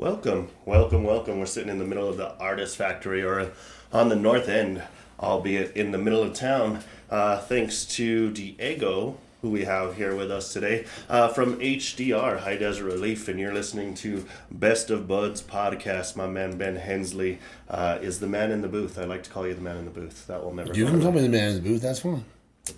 Welcome, welcome, welcome. We're sitting in the middle of the artist factory or on the north end, albeit in the middle of town. Uh, thanks to Diego, who we have here with us today uh, from HDR, High Desert Relief, and you're listening to Best of Budds podcast. My man Ben Hensley uh, is the man in the booth. I like to call you the man in the booth. That will never You can call me the man in the booth. That's fine.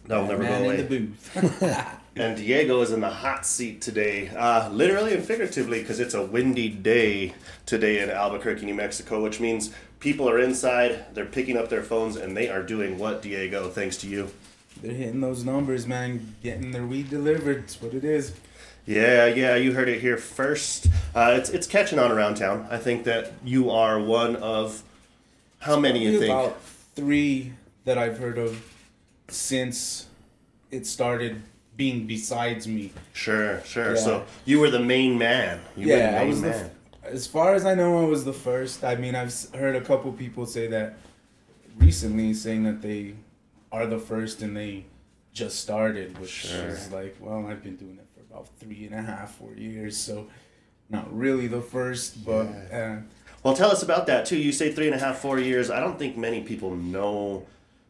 That will never Man go away. in the booth. And Diego is in the hot seat today, uh, literally and figuratively, because it's a windy day today in Albuquerque, New Mexico, which means people are inside, they're picking up their phones, and they are doing what, Diego, thanks to you? They're hitting those numbers, man. Getting their weed delivered. That's what it is. Yeah, yeah, you heard it here first. Uh, it's, it's catching on around town. I think that you are one of how many you think? About three that I've heard of since it started being besides me. Sure, sure. Yeah. So you were the main man. You were the yeah, main I was the. man. f- As far as I know, I was the first. I mean, I've heard a couple people say that recently, saying that they are the first and they just started, which Sure. is like, well, I've been doing it for about three and a half, four years, so not really the first, but uh, Well, tell us about that too. You say three and a half, four years. I don't think many people know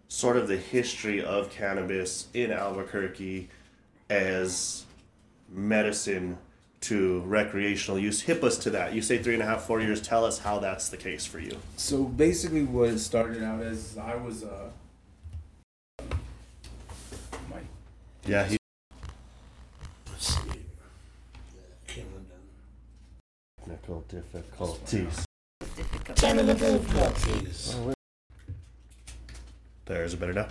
sort of the history of cannabis in Albuquerque as medicine to recreational use. Hip us to that. You say three and a half, four years. Tell us how that's the case for you. So basically, what it started out as, I was uh, my Yeah. He, Let's see. Camera technical difficulties. Technical difficulties. There's a better now.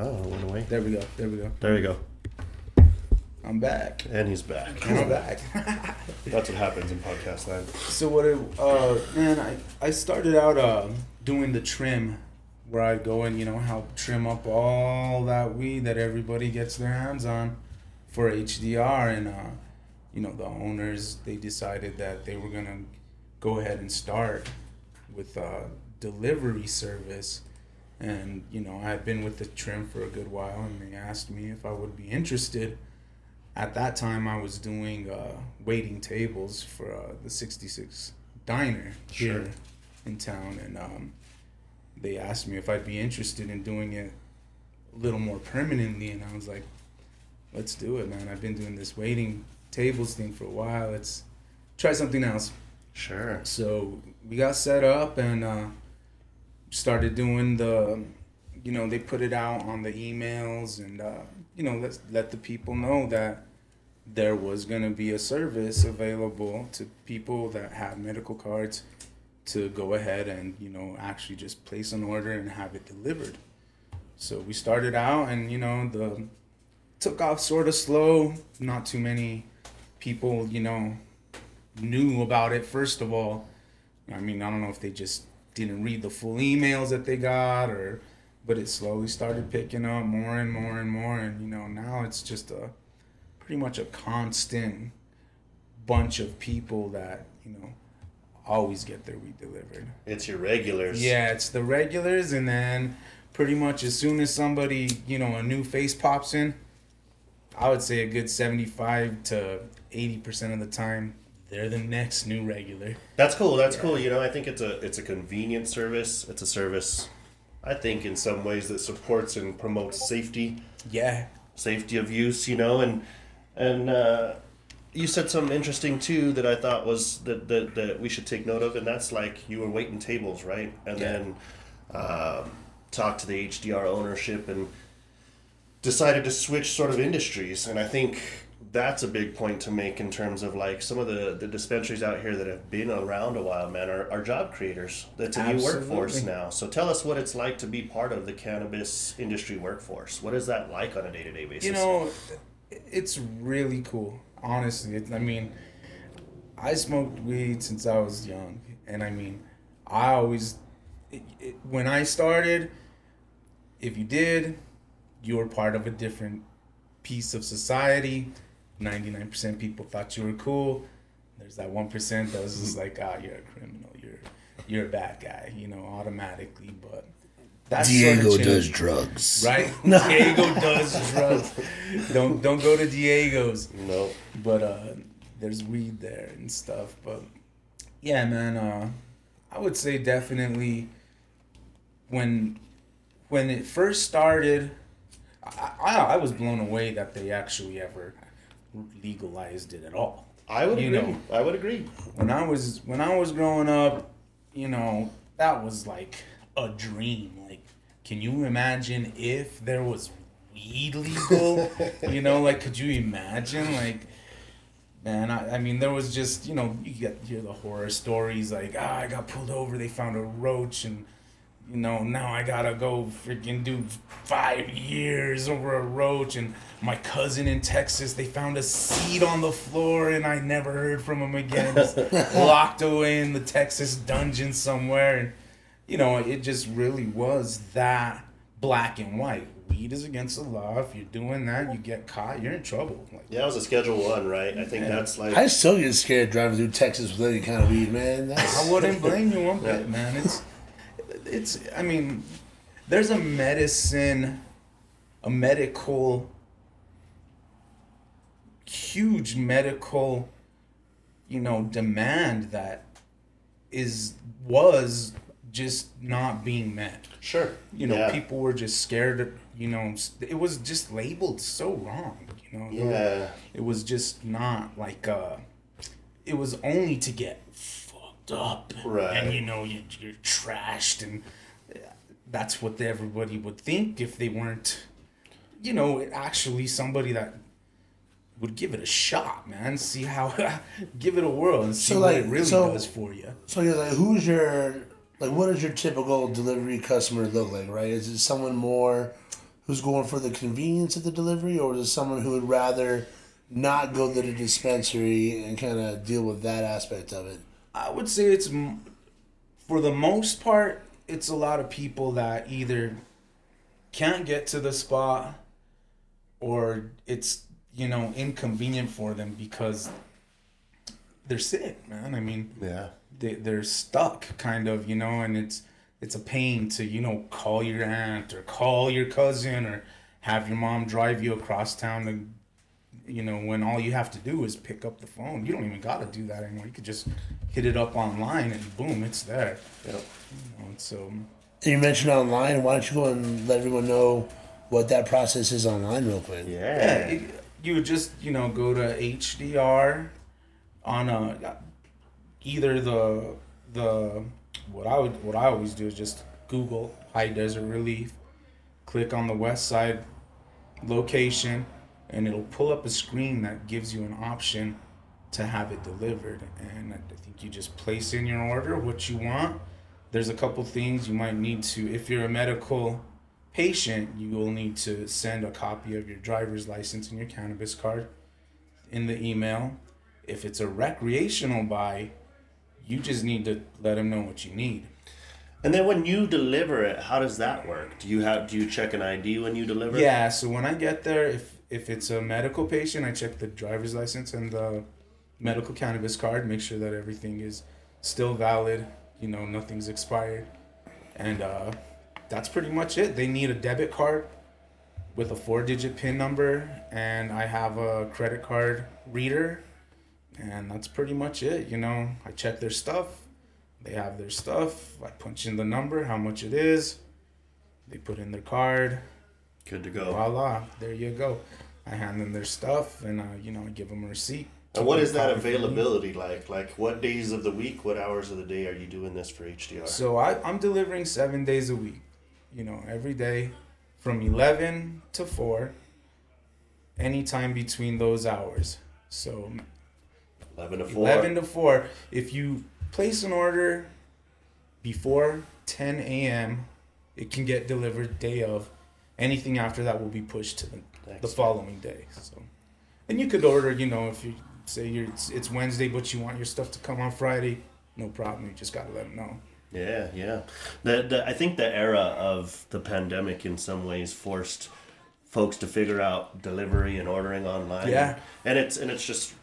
Oh, it went away. there we go, there we go. There you go. I'm back. And he's back. I'm back. That's what happens in podcast land. so what? It, uh, man, I I started out uh, doing the trim, where I go and you know help trim up all that weed that everybody gets their hands on, for HDR and uh, you know the owners they decided that they were gonna go ahead and start with uh, delivery service and you know I had been with the trim for a good while and they asked me if I would be interested. At that time I was doing uh, waiting tables for uh, the 66 diner Sure. here in town. And um, they asked me if I'd be interested in doing it a little more permanently. And I was like let's do it man. I've been doing this waiting tables thing for a while. Let's try something else. Sure. so we got set up and uh, started doing the, you know, they put it out on the emails and, uh, you know, let let the people know that there was gonna be a service available to people that have medical cards to go ahead and you know actually just place an order and have it delivered. So we started out and you know the took off sort of slow. Not too many people, you know, knew about it first of all i mean i don't know if they just didn't read the full emails that they got or but it slowly started picking up more and more and more. And you know now it's just a pretty much a constant bunch of people that you know always get their weed delivered. It's your regulars. yeah it's the regulars. And then pretty much as soon as somebody you know a new face pops in i would say a good 75 to 80% of the time they're the next new regular That's cool. That's cool. You know, I think it's a it's a convenient service. It's a service, I think, in some ways that supports and promotes safety, yeah safety of use. You know, and and uh, you said something interesting too that I thought was that that, that we should take note of, and that's like you were waiting tables, right? And Yeah. then um, talk to the HDR ownership and decided to switch sort of industries and i think that's a big point to make in terms of like some of the, the dispensaries out here that have been around a while man are, are job creators. That's a new workforce now. So tell us what it's like to be part of the cannabis industry workforce. What is that like on a day-to-day basis? You know it's really cool honestly. It, i mean i smoked weed since i was young and i mean i always it, it, when i started if you did you were part of a different piece of society 99% people thought you were cool there's that 1% that was just like ah you're a criminal you're you're a bad guy you know automatically but that's Diego sort of does drugs. Right? Diego does drugs. Don't don't go to Diego's. no But uh there's weed there and stuff. But yeah, man, uh, I would say definitely when when it first started, I, I, I was blown away that they actually ever legalized it at all. I would You agree. know. I would agree. When I was when I was growing up, you know, that was like a dream. Like, can you imagine if there was weed legal? you know, like could you imagine like man, I, I mean there was just, you know, you get hear the horror stories like, ah, I got pulled over, they found a roach and you know, now I gotta go freaking do five years over a roach. And my cousin in Texas, they found a seed on the floor, and I never heard from him again. Locked away in the Texas dungeon somewhere. And, you know, it just really was that black and white. Weed is against the law. If you're doing that, you get caught, you're in trouble. Like, Yeah, it was a Schedule One, right? I think Yeah. that's like. I still get scared driving through Texas with any kind of weed, man. That's, I wouldn't blame you one bit, Yeah. man. It's, it's. I mean, there's a medicine, a medical, huge medical, you know, demand that is was just not being met. Sure. You know, yeah. people were just scared. Of, you know, it was just labeled so wrong. You know. Yeah. It was just not like uh it was only to get fucked up. Right. And you know, you, you're trashed and that's what everybody would think if they weren't you know, actually somebody that would give it a shot, man. See how give it a whirl and see So, what like, it really so- does for you. so you're like, who's your like? What does your typical delivery customer look like? Right? Is it someone more who's going for the convenience of the delivery, or is it someone who would rather not go to the dispensary and kind of deal with that aspect of it? I would say it's for the most part, it's a lot of people that either can't get to the spot or it's you know inconvenient for them because they're sick, man. I mean, Yeah. they they're stuck, kind of, you know, and it's it's a pain to you know call your aunt or call your cousin or have your mom drive you across town to you know when all you have to do is pick up the phone you don't even got to do that anymore you could just hit it up online and boom it's there Yep. you know, so And you mentioned online. Why don't you go and let everyone know what that process is online, real quick? Yeah. yeah it, you would just you know go to hdr on a either the the what i would what i always do is just google high desert relief click on the west side location and it'll pull up a screen that gives you an option to have it delivered and i think you just place in your order what you want there's a couple things you might need to if you're a medical patient you will need to send a copy of your driver's license and your cannabis card in the email if it's a recreational buy you just need to let them know what you need And then when you deliver it, how does that work? Do you have do you check an ID when you deliver? Yeah, so when I get there, if if it's a medical patient, I check the driver's license and the medical cannabis card, make sure that everything is still valid, you know, nothing's expired. And uh, that's pretty much it. They need a debit card with a four digit PIN number, and I have a credit card reader, and that's pretty much it. You know, I check their stuff, they have their stuff, I punch in the number, how much it is, they put in their card, Good to go. voila, there you go. I hand them their stuff, and uh, you know, I give them a receipt. And what is that Copy for me. availability like? Like what days of the week, what hours of the day are you doing this for HDR? So I, I'm delivering seven days a week. You know, every day from 11 to 4, anytime between those hours. So Eleven to four. 11 to 4. If you place an order before 10 a.m., it can get delivered day of. Anything after that will be pushed to the, the following day. So, and you could order, you know, if you say you're it's, it's Wednesday, but you want your stuff to come on Friday, no problem. You just gotta let them know. Yeah, yeah. The, the I think the era of the pandemic in some ways forced folks to figure out delivery and ordering online. Yeah. And it's and it's just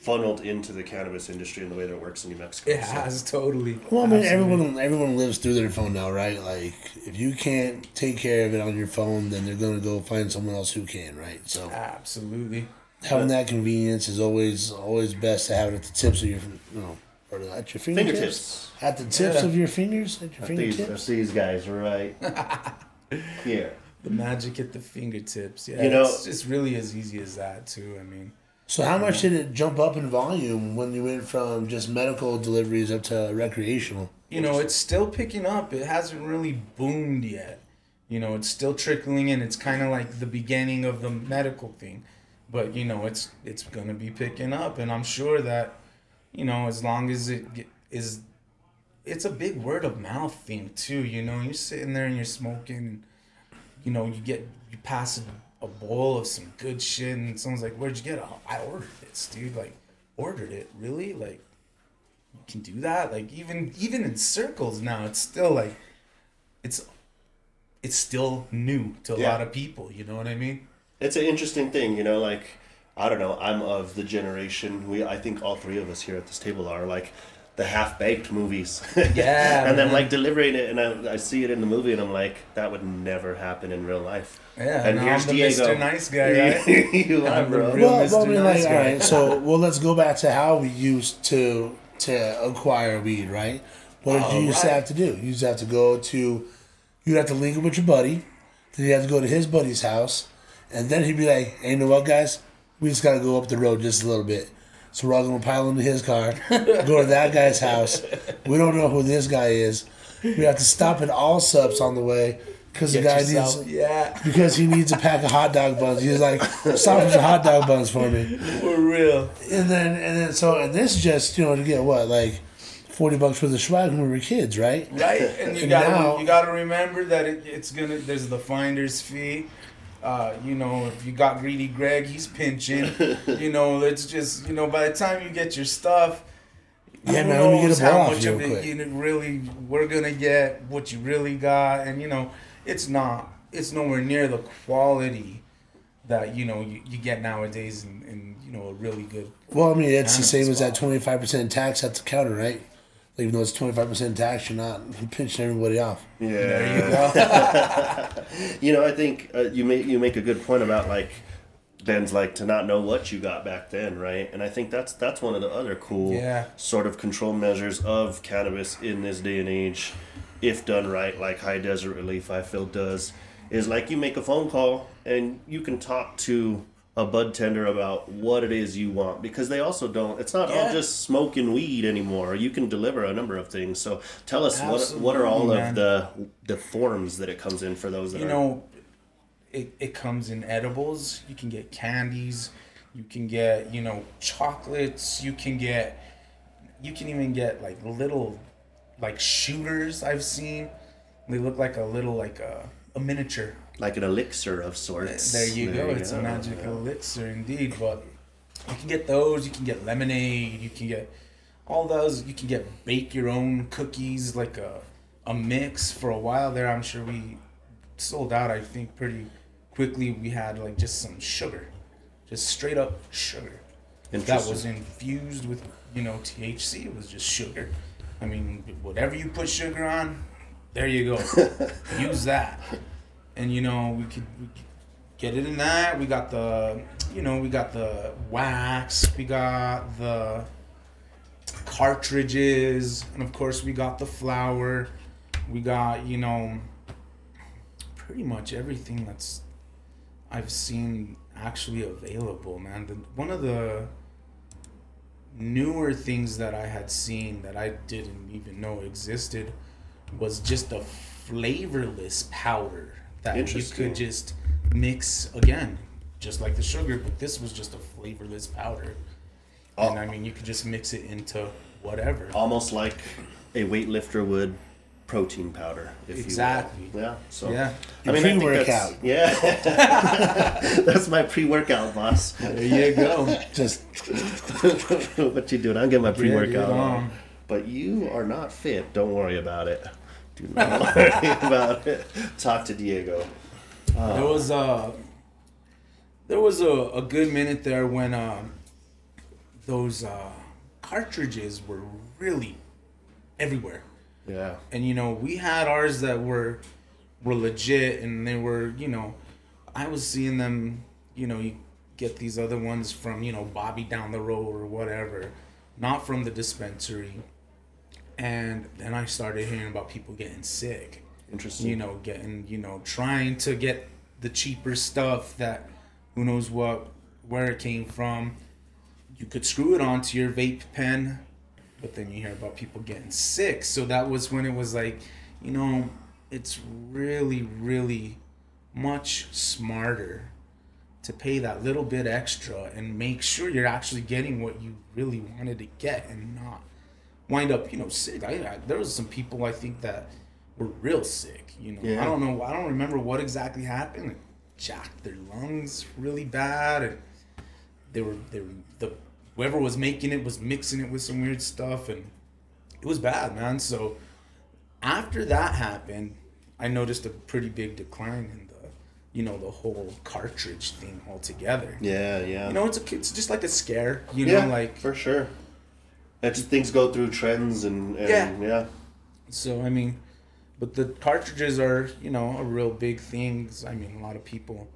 funneled into the cannabis industry and the way that it works in New Mexico. It so- has totally. Well, I mean, Absolutely. everyone everyone lives through their phone now, right? Like, if you can't take care of it on your phone, then they're gonna go find someone else who can, right? So, Absolutely. having that convenience is always always best to have it at the tips of your you know or at your fingertips. Fingertips. At the tips Yeah. of your fingers, at your These, fingertips. that's these guys right here. The magic at the fingertips. Yeah, You know- it's just really as easy as that too. I mean, So how much did it jump up in volume when you went from just medical deliveries up to recreational? you know, it's still picking up. It hasn't really boomed yet. You know, it's still trickling in. It's kind of like the beginning of the medical thing, but you know, it's it's gonna be picking up, and I'm sure that, you know, as long as it is, it's a big word of mouth thing too. You know, you're sitting there and you're smoking, you know, you get you pass a, bowl of some good shit, and someone's like, "Where'd you get it?" "Oh, I ordered this, dude. Like, ordered it, really? Like, you can do that? Like, even even in circles now, it's still like, it's, it's still new to a Yeah. lot of people. You know what I mean? It's an interesting thing, you know. Like I don't know. I'm of the generation. We I think all three of us here at this table are like the half baked movies. Yeah, and then like delivering it, and I, I see it in the movie, and I'm like, that would never happen in real life. Yeah, And now here's I'm the Diego. Mr. Nice Guy, right? you are, I'm the bro. real- Well, well, I Mr. mean, Nice like, all Guy. right. So, well, let's go back to how we used to to acquire weed, right? What did oh, you Oh, used to have to do? You used to have to go to, you'd have to link up with your buddy. Then you have to go to his buddy's house, and then he'd be like, "Hey, you know what, guys? We just gotta go up the road just a little bit." So we're all gonna pile into his car, go to that guy's house. We don't know who this guy is. We have to stop at Allsup's on the way because the guy yourself- needs yeah, because he needs a pack of hot dog buns. He's like, "Stop for some hot dog buns for me." for real. And then and then so and this just you know to get what like forty bucks worth of swag when we were kids, right? right? And you And gotta now- you gotta remember that it, it's gonna there's the finder's fee. Uh, you know, if you got greedy Greg, he's pinching. you know, it's just you know by the time you get your stuff. Yeah, who man, let me get a knows ball how much of real it quick. you really we're gonna get what you really got, and you know it's not it's nowhere near the quality that you know you, you get nowadays and, in you know a really good Well, I mean it's the Animals same as that twenty five percent tax at the counter, right? Like, even though it's twenty five percent tax, you're not pinching everybody off. Yeah. there you go You know, I think uh, you make you make a good point about like Ben's like to not know what you got back then, right? And I think that's that's one of the other cool Yeah. sort of control measures of cannabis in this day and age, if done right, like High Desert Relief I feel does, is like you make a phone call and you can talk to a bud tender about what it is you want because they also don't it's not all Yeah. just smoking weed anymore. You can deliver a number of things. So tell us what, what are all man. of the the forms that it comes in for those that you are know it, it comes in edibles. You can get candies. You can get you know chocolates. You can get you can even get like little like shooters i've seen. They look like a little like a, a miniature like an elixir of sorts. there you go it's go, a magic yeah. elixir indeed but you can get those you can get lemonade you can get all those you can get bake your own cookies like a, a mix. For a while there i'm sure we sold out i think pretty quickly. We had like just some sugar just straight up sugar. That was infused with you know thc it was just sugar. I mean whatever you put sugar on there you go. Use that and you know we could, we could get it in that. We got the you know we got the wax. We got the cartridges. And of course we got the flour. We got you know pretty much everything that's i've seen actually available man. The, one of the newer things that i had seen that i didn't even know existed was just a flavorless powder that you could just mix again just like the sugar but this was just a flavorless powder Oh. and i mean you could just mix it into whatever almost like a weightlifter would protein powder. If Exactly. You will. Yeah. So. yeah I mean, Pre-workout. that's, yeah. that's my pre-workout, boss. there you go Just what you doing? I'll get my pre-workout dude, on. um, But you are not fit. Don't worry about it. Do not worry about it. Talk to Diego. there was a there was a, a good minute there when um, those uh, cartridges were really everywhere Yeah. and you know we had ours that were were legit and they were you know i was seeing them you know you get these other ones from you know Bobby down the road or whatever, not from the dispensary. And then I started hearing about people getting sick. Interesting. You know, getting you know trying to get the cheaper stuff that who knows what where it came from. You could screw it onto your vape pen, but then you hear about people getting sick. So that was when it was like, you know, it's really really much smarter to pay that little bit extra and make sure you're actually getting what you really wanted to get and not wind up, you know, sick. I, I there was some people I think that were real sick. You know, Yeah. I don't know. I don't remember what exactly happened. It jacked their lungs really bad, and they were they were the whoever was making it was mixing it with some weird stuff, and it was bad, man. So after that happened, I noticed a pretty big decline in the, you know, the whole cartridge thing altogether. Yeah, yeah. You know, it's a, it's just like a scare. You yeah, know, like for sure. It's, things go through trends and, and Yeah. yeah. So I mean, but the cartridges are you know a real big thing. I mean, a lot of people.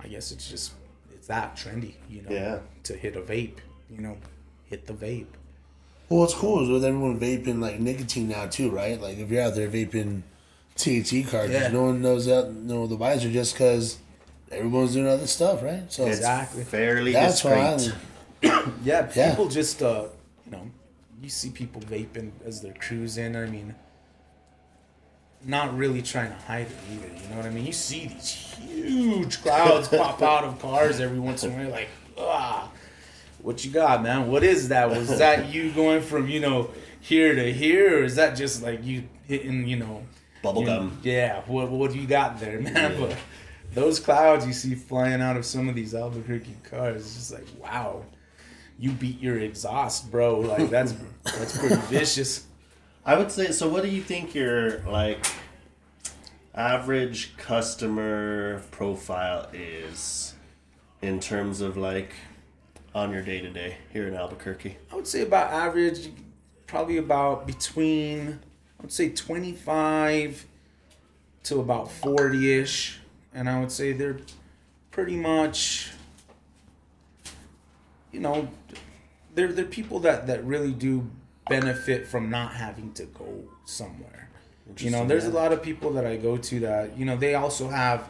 I guess it's just it's that trendy, you know. Yeah. To hit a vape, you know, hit the vape. Well, what's cool is with everyone vaping like nicotine now too, right? Like if you're out there vaping THC cartridges, Yeah. no one knows that no the wiser just because everyone's doing other stuff, right? So It's Exactly. fairly that's why. discreet. I, Yeah, Yeah. people just uh, you know, you see people vaping as they're cruising. I mean, not really trying to hide it either. You know what I mean? You see these huge clouds pop out of cars every once in a while. Like, ah, what you got, man? What is that? Was that you going from you know here to here, or is that just like you hitting you know Bubble gum. Yeah. What what do you got there, man? But those clouds you see flying out of some of these Albuquerque cars, it's just like wow you beat your exhaust, bro. Like that's that's pretty vicious. I would say. So, what do you think your like average customer profile is in terms of like on your day to day here in Albuquerque? I would say about average, probably about between I would say twenty five to about forty ish, and I would say they're pretty much, you know, they're they're people that that really do benefit from not having to go somewhere. You know, there's a lot of people that I go to that you know they also have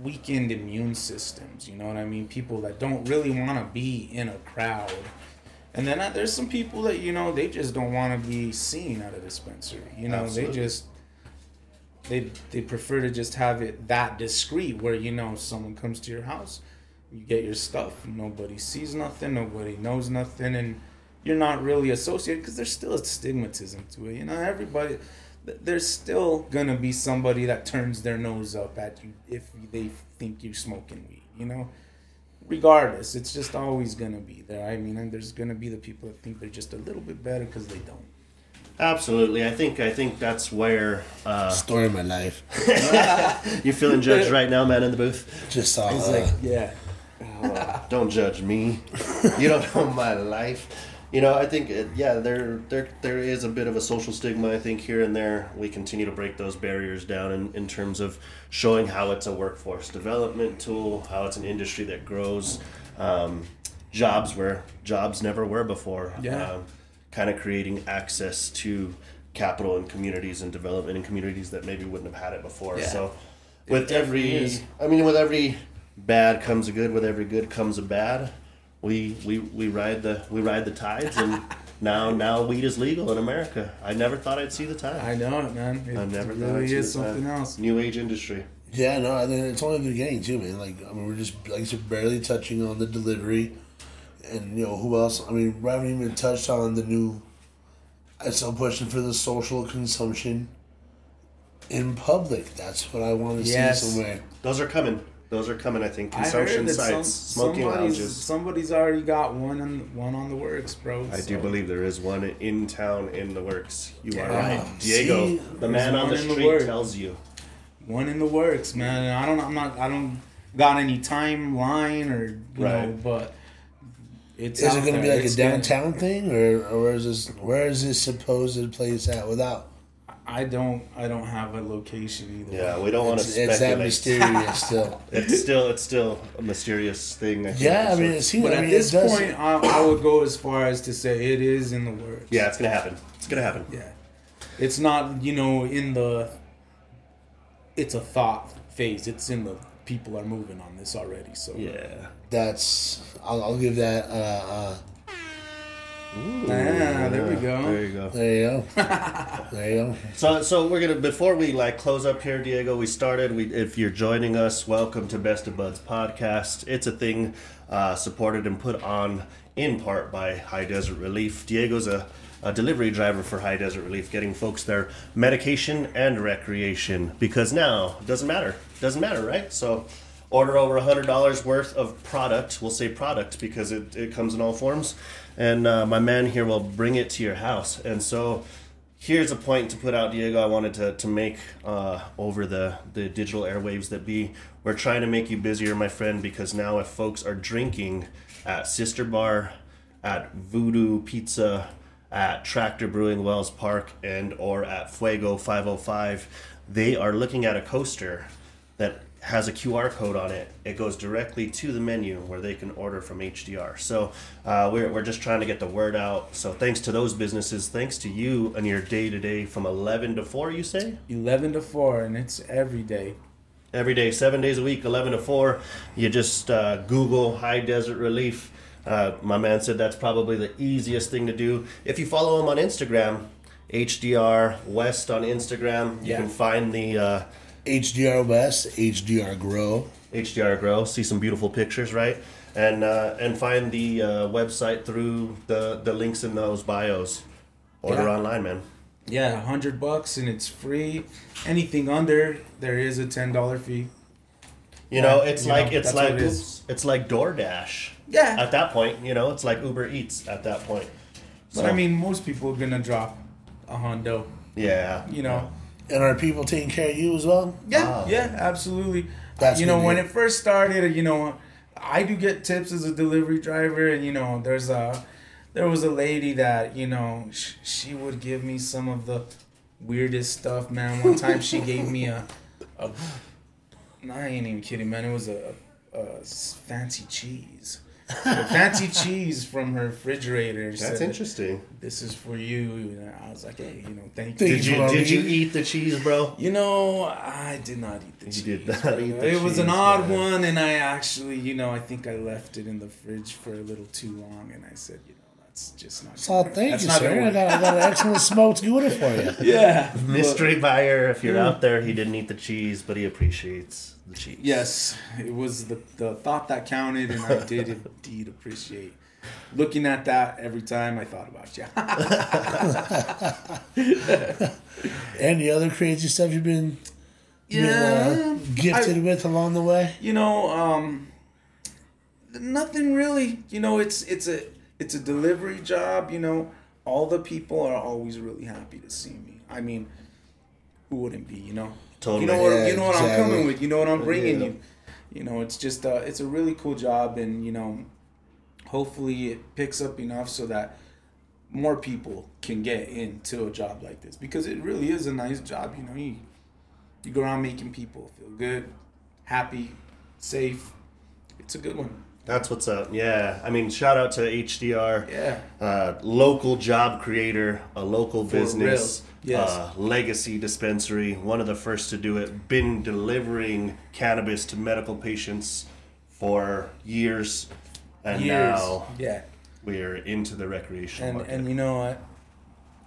weakened immune systems. You know what I mean? People that don't really want to be in a crowd. And then uh, there's some people that you know they just don't want to be seen at a dispensary. You know, Absolutely. they just they they prefer to just have it that discreet where you know someone comes to your house, you get your stuff, nobody sees nothing, nobody knows nothing, and you're not really associated because there's still a stigmatism to it. You know, everybody there's still gonna be somebody that turns their nose up at you if they think you're smoking weed. You know, regardless, it's just always gonna be there. I mean, and there's gonna be the people that think they're just a little bit better because they don't. Absolutely. I think I think that's where uh, story of my life. you're feeling judged right now, man, in the booth. Just saw. It's uh, like, yeah. Don't judge me. You don't know my life. You know, I think it, yeah, there there there is a bit of a social stigma. I think here and there we continue to break those barriers down in, in terms of showing how it's a workforce development tool, how it's an industry that grows, um, jobs where jobs never were before. Yeah. Um, kind of creating access to capital in communities and development in communities that maybe wouldn't have had it before. Yeah. So with every is. I mean with every bad comes a good, with every good comes a bad. We we, we ride the we ride the tides and now now weed is legal in America. I never thought I'd see the time. I know it, man. It I never thought really I'd see is the time. something else. New age industry. Yeah, no, I think it's only the beginning too, man. Like, I mean, we're just like I said, barely touching on the delivery, and you know who else? I mean, we haven't even touched on the new. I'm still pushing for the social consumption in public. That's what I want to Yes. see somewhere. Those are coming. Those are coming. I think I heard consumption that sites, some, smoking somebody's, lounges. somebody's already got one on one on the works, bro. I do believe there is one in town in the works. You are Yeah. right, Diego. See, the man on the one in the street tells you. one in the works, man. I don't. I'm not. I don't got any timeline or you know, but it's. Is it going to be like It's a gonna- downtown thing, or, or where is this? Where is this supposed place at? Without I I don't. I don't have a location either. Yeah, we don't want to It's, it's that mysterious still. It's still it's still a mysterious thing. I think, Yeah, I mean, it seems. But I at this it point, I, I would go as far as to say it is in the works. yeah, it's gonna happen. It's gonna happen. Yeah. It's not, you know, in the. It's a thought phase. It's in the people are moving on this already. So Yeah. that's. I'll, I'll give that. Uh, uh, Ah, there we go. There you go. there you go. there you go. So, so we're gonna before we like close up here, Diego. We started. We, if you're joining us, welcome to Best of Budds podcast. It's a thing uh, supported and put on in part by High Desert Relief. Diego's a, a delivery driver for High Desert Relief, getting folks their medication and recreation. Because now it doesn't matter. Doesn't matter, right? So. Order over hundred dollars worth of product. We'll say product because it, it comes in all forms, and uh, my man here will bring it to your house. And so, here's a point to put out, Diego. I wanted to, to make uh, over the, the digital airwaves that be. We're trying to make you busier, my friend, because now if folks are drinking at Sister Bar, at Voodoo Pizza, at Tractor Brewing Wells Park, and or at Fuego 505, they are looking at a coaster that has a QR code on it. It goes directly to the menu where they can order from HDR. So uh, we're, we're just trying to get the word out. So thanks to those businesses, thanks to you and your day to day from 11 to 4, you say? 11 to 4, and it's every day. Every day, seven days a week, 11 to 4. You just uh, Google High Desert Relief. Uh, my man said that's probably the easiest thing to do. If you follow him on Instagram, HDR West on Instagram, you Yeah. can find the. HDR West, HDR Grow. HDR Grow, see some beautiful pictures, right? And uh, and find the uh, website through the the links in those bios. Order Yeah. online, man. Yeah, 100 bucks, and it's free. Anything under, there is a $10 fee. You know, it's you like know, it's like it is. it's like DoorDash. Yeah. At that point, you know, it's like Uber Eats at that point. But I mean, most people are going to drop a hundo, yeah, you know. And are people taking care of you as well? Yeah, Wow. yeah, absolutely. That's you know, when it first started, you know, I do get tips as a delivery driver, and you know, there's a there was a lady that you know sh- she would give me some of the weirdest stuff, man. One time she gave me a a I ain't even kidding, man. It was a, a fancy cheese. A fancy cheese from her refrigerator. That's said, interesting. This is for you. And I was like, hey, you know, thank Thank you. Did you you did you eat the cheese, bro? You know, I did not eat the You cheese. You did not eat the it was an odd man. one, and I actually, you know, I think I left it in the fridge for a little too long, and I said, you know, that's just not. So gonna- thank that's you, not sir. I got, I got an excellent smoked Gouda for you. Yeah. Mystery buyer, if you're out there, he didn't eat the cheese, but he appreciates the cheese. Yes, it was the, the thought that counted, and I did indeed appreciate looking at that every time I thought about you. Any other crazy stuff you've been, Yeah. been uh, gifted with along the way? you know um nothing really you know it's it's a it's a delivery job you know. All the people are always really happy to see me. I mean who wouldn't be you know? Totally. you know what Yeah, you know what i'm coming with you know what i'm bringing Yeah. you. You know it's just uh it's a really cool job and you know hopefully it picks up enough so that more people can get into a job like this because it really is a nice job you know. You you go around making people feel good happy safe. It's a good one That's what's up. Yeah. I mean, shout out to HDR. yeah uh, local job creator, a local For business, real. Yes. uh, legacy dispensary, one of the first to do it. Been delivering cannabis to medical patients for years, and years now yeah we are into the recreational and market. and you know what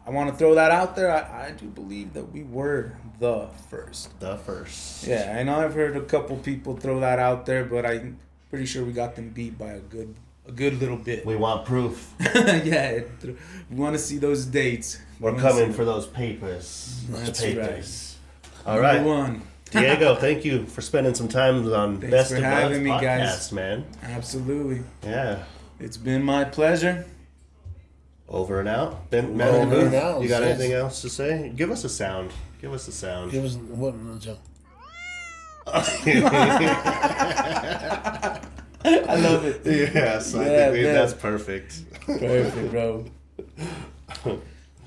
i want to throw that out there I, I do believe that we were the first the first. yeah i know i've heard a couple people throw that out there but i'm pretty sure we got them beat by a good a good little bit We want proof. yeah we want to see those dates We We're wanna coming for those papers. That's the papers. All right, Number one Diego. Thank you for spending some time on Thanks Best for of having Budds me, guys. podcast, man. absolutely Yeah. it's been my pleasure Over and out. Ben, man Over in the booth, and out, you got yes. anything else to say? Give us a sound. Give us a sound. Give us what? no, Joe. i love it yes, I Yeah, think man. that's perfect. perfect bro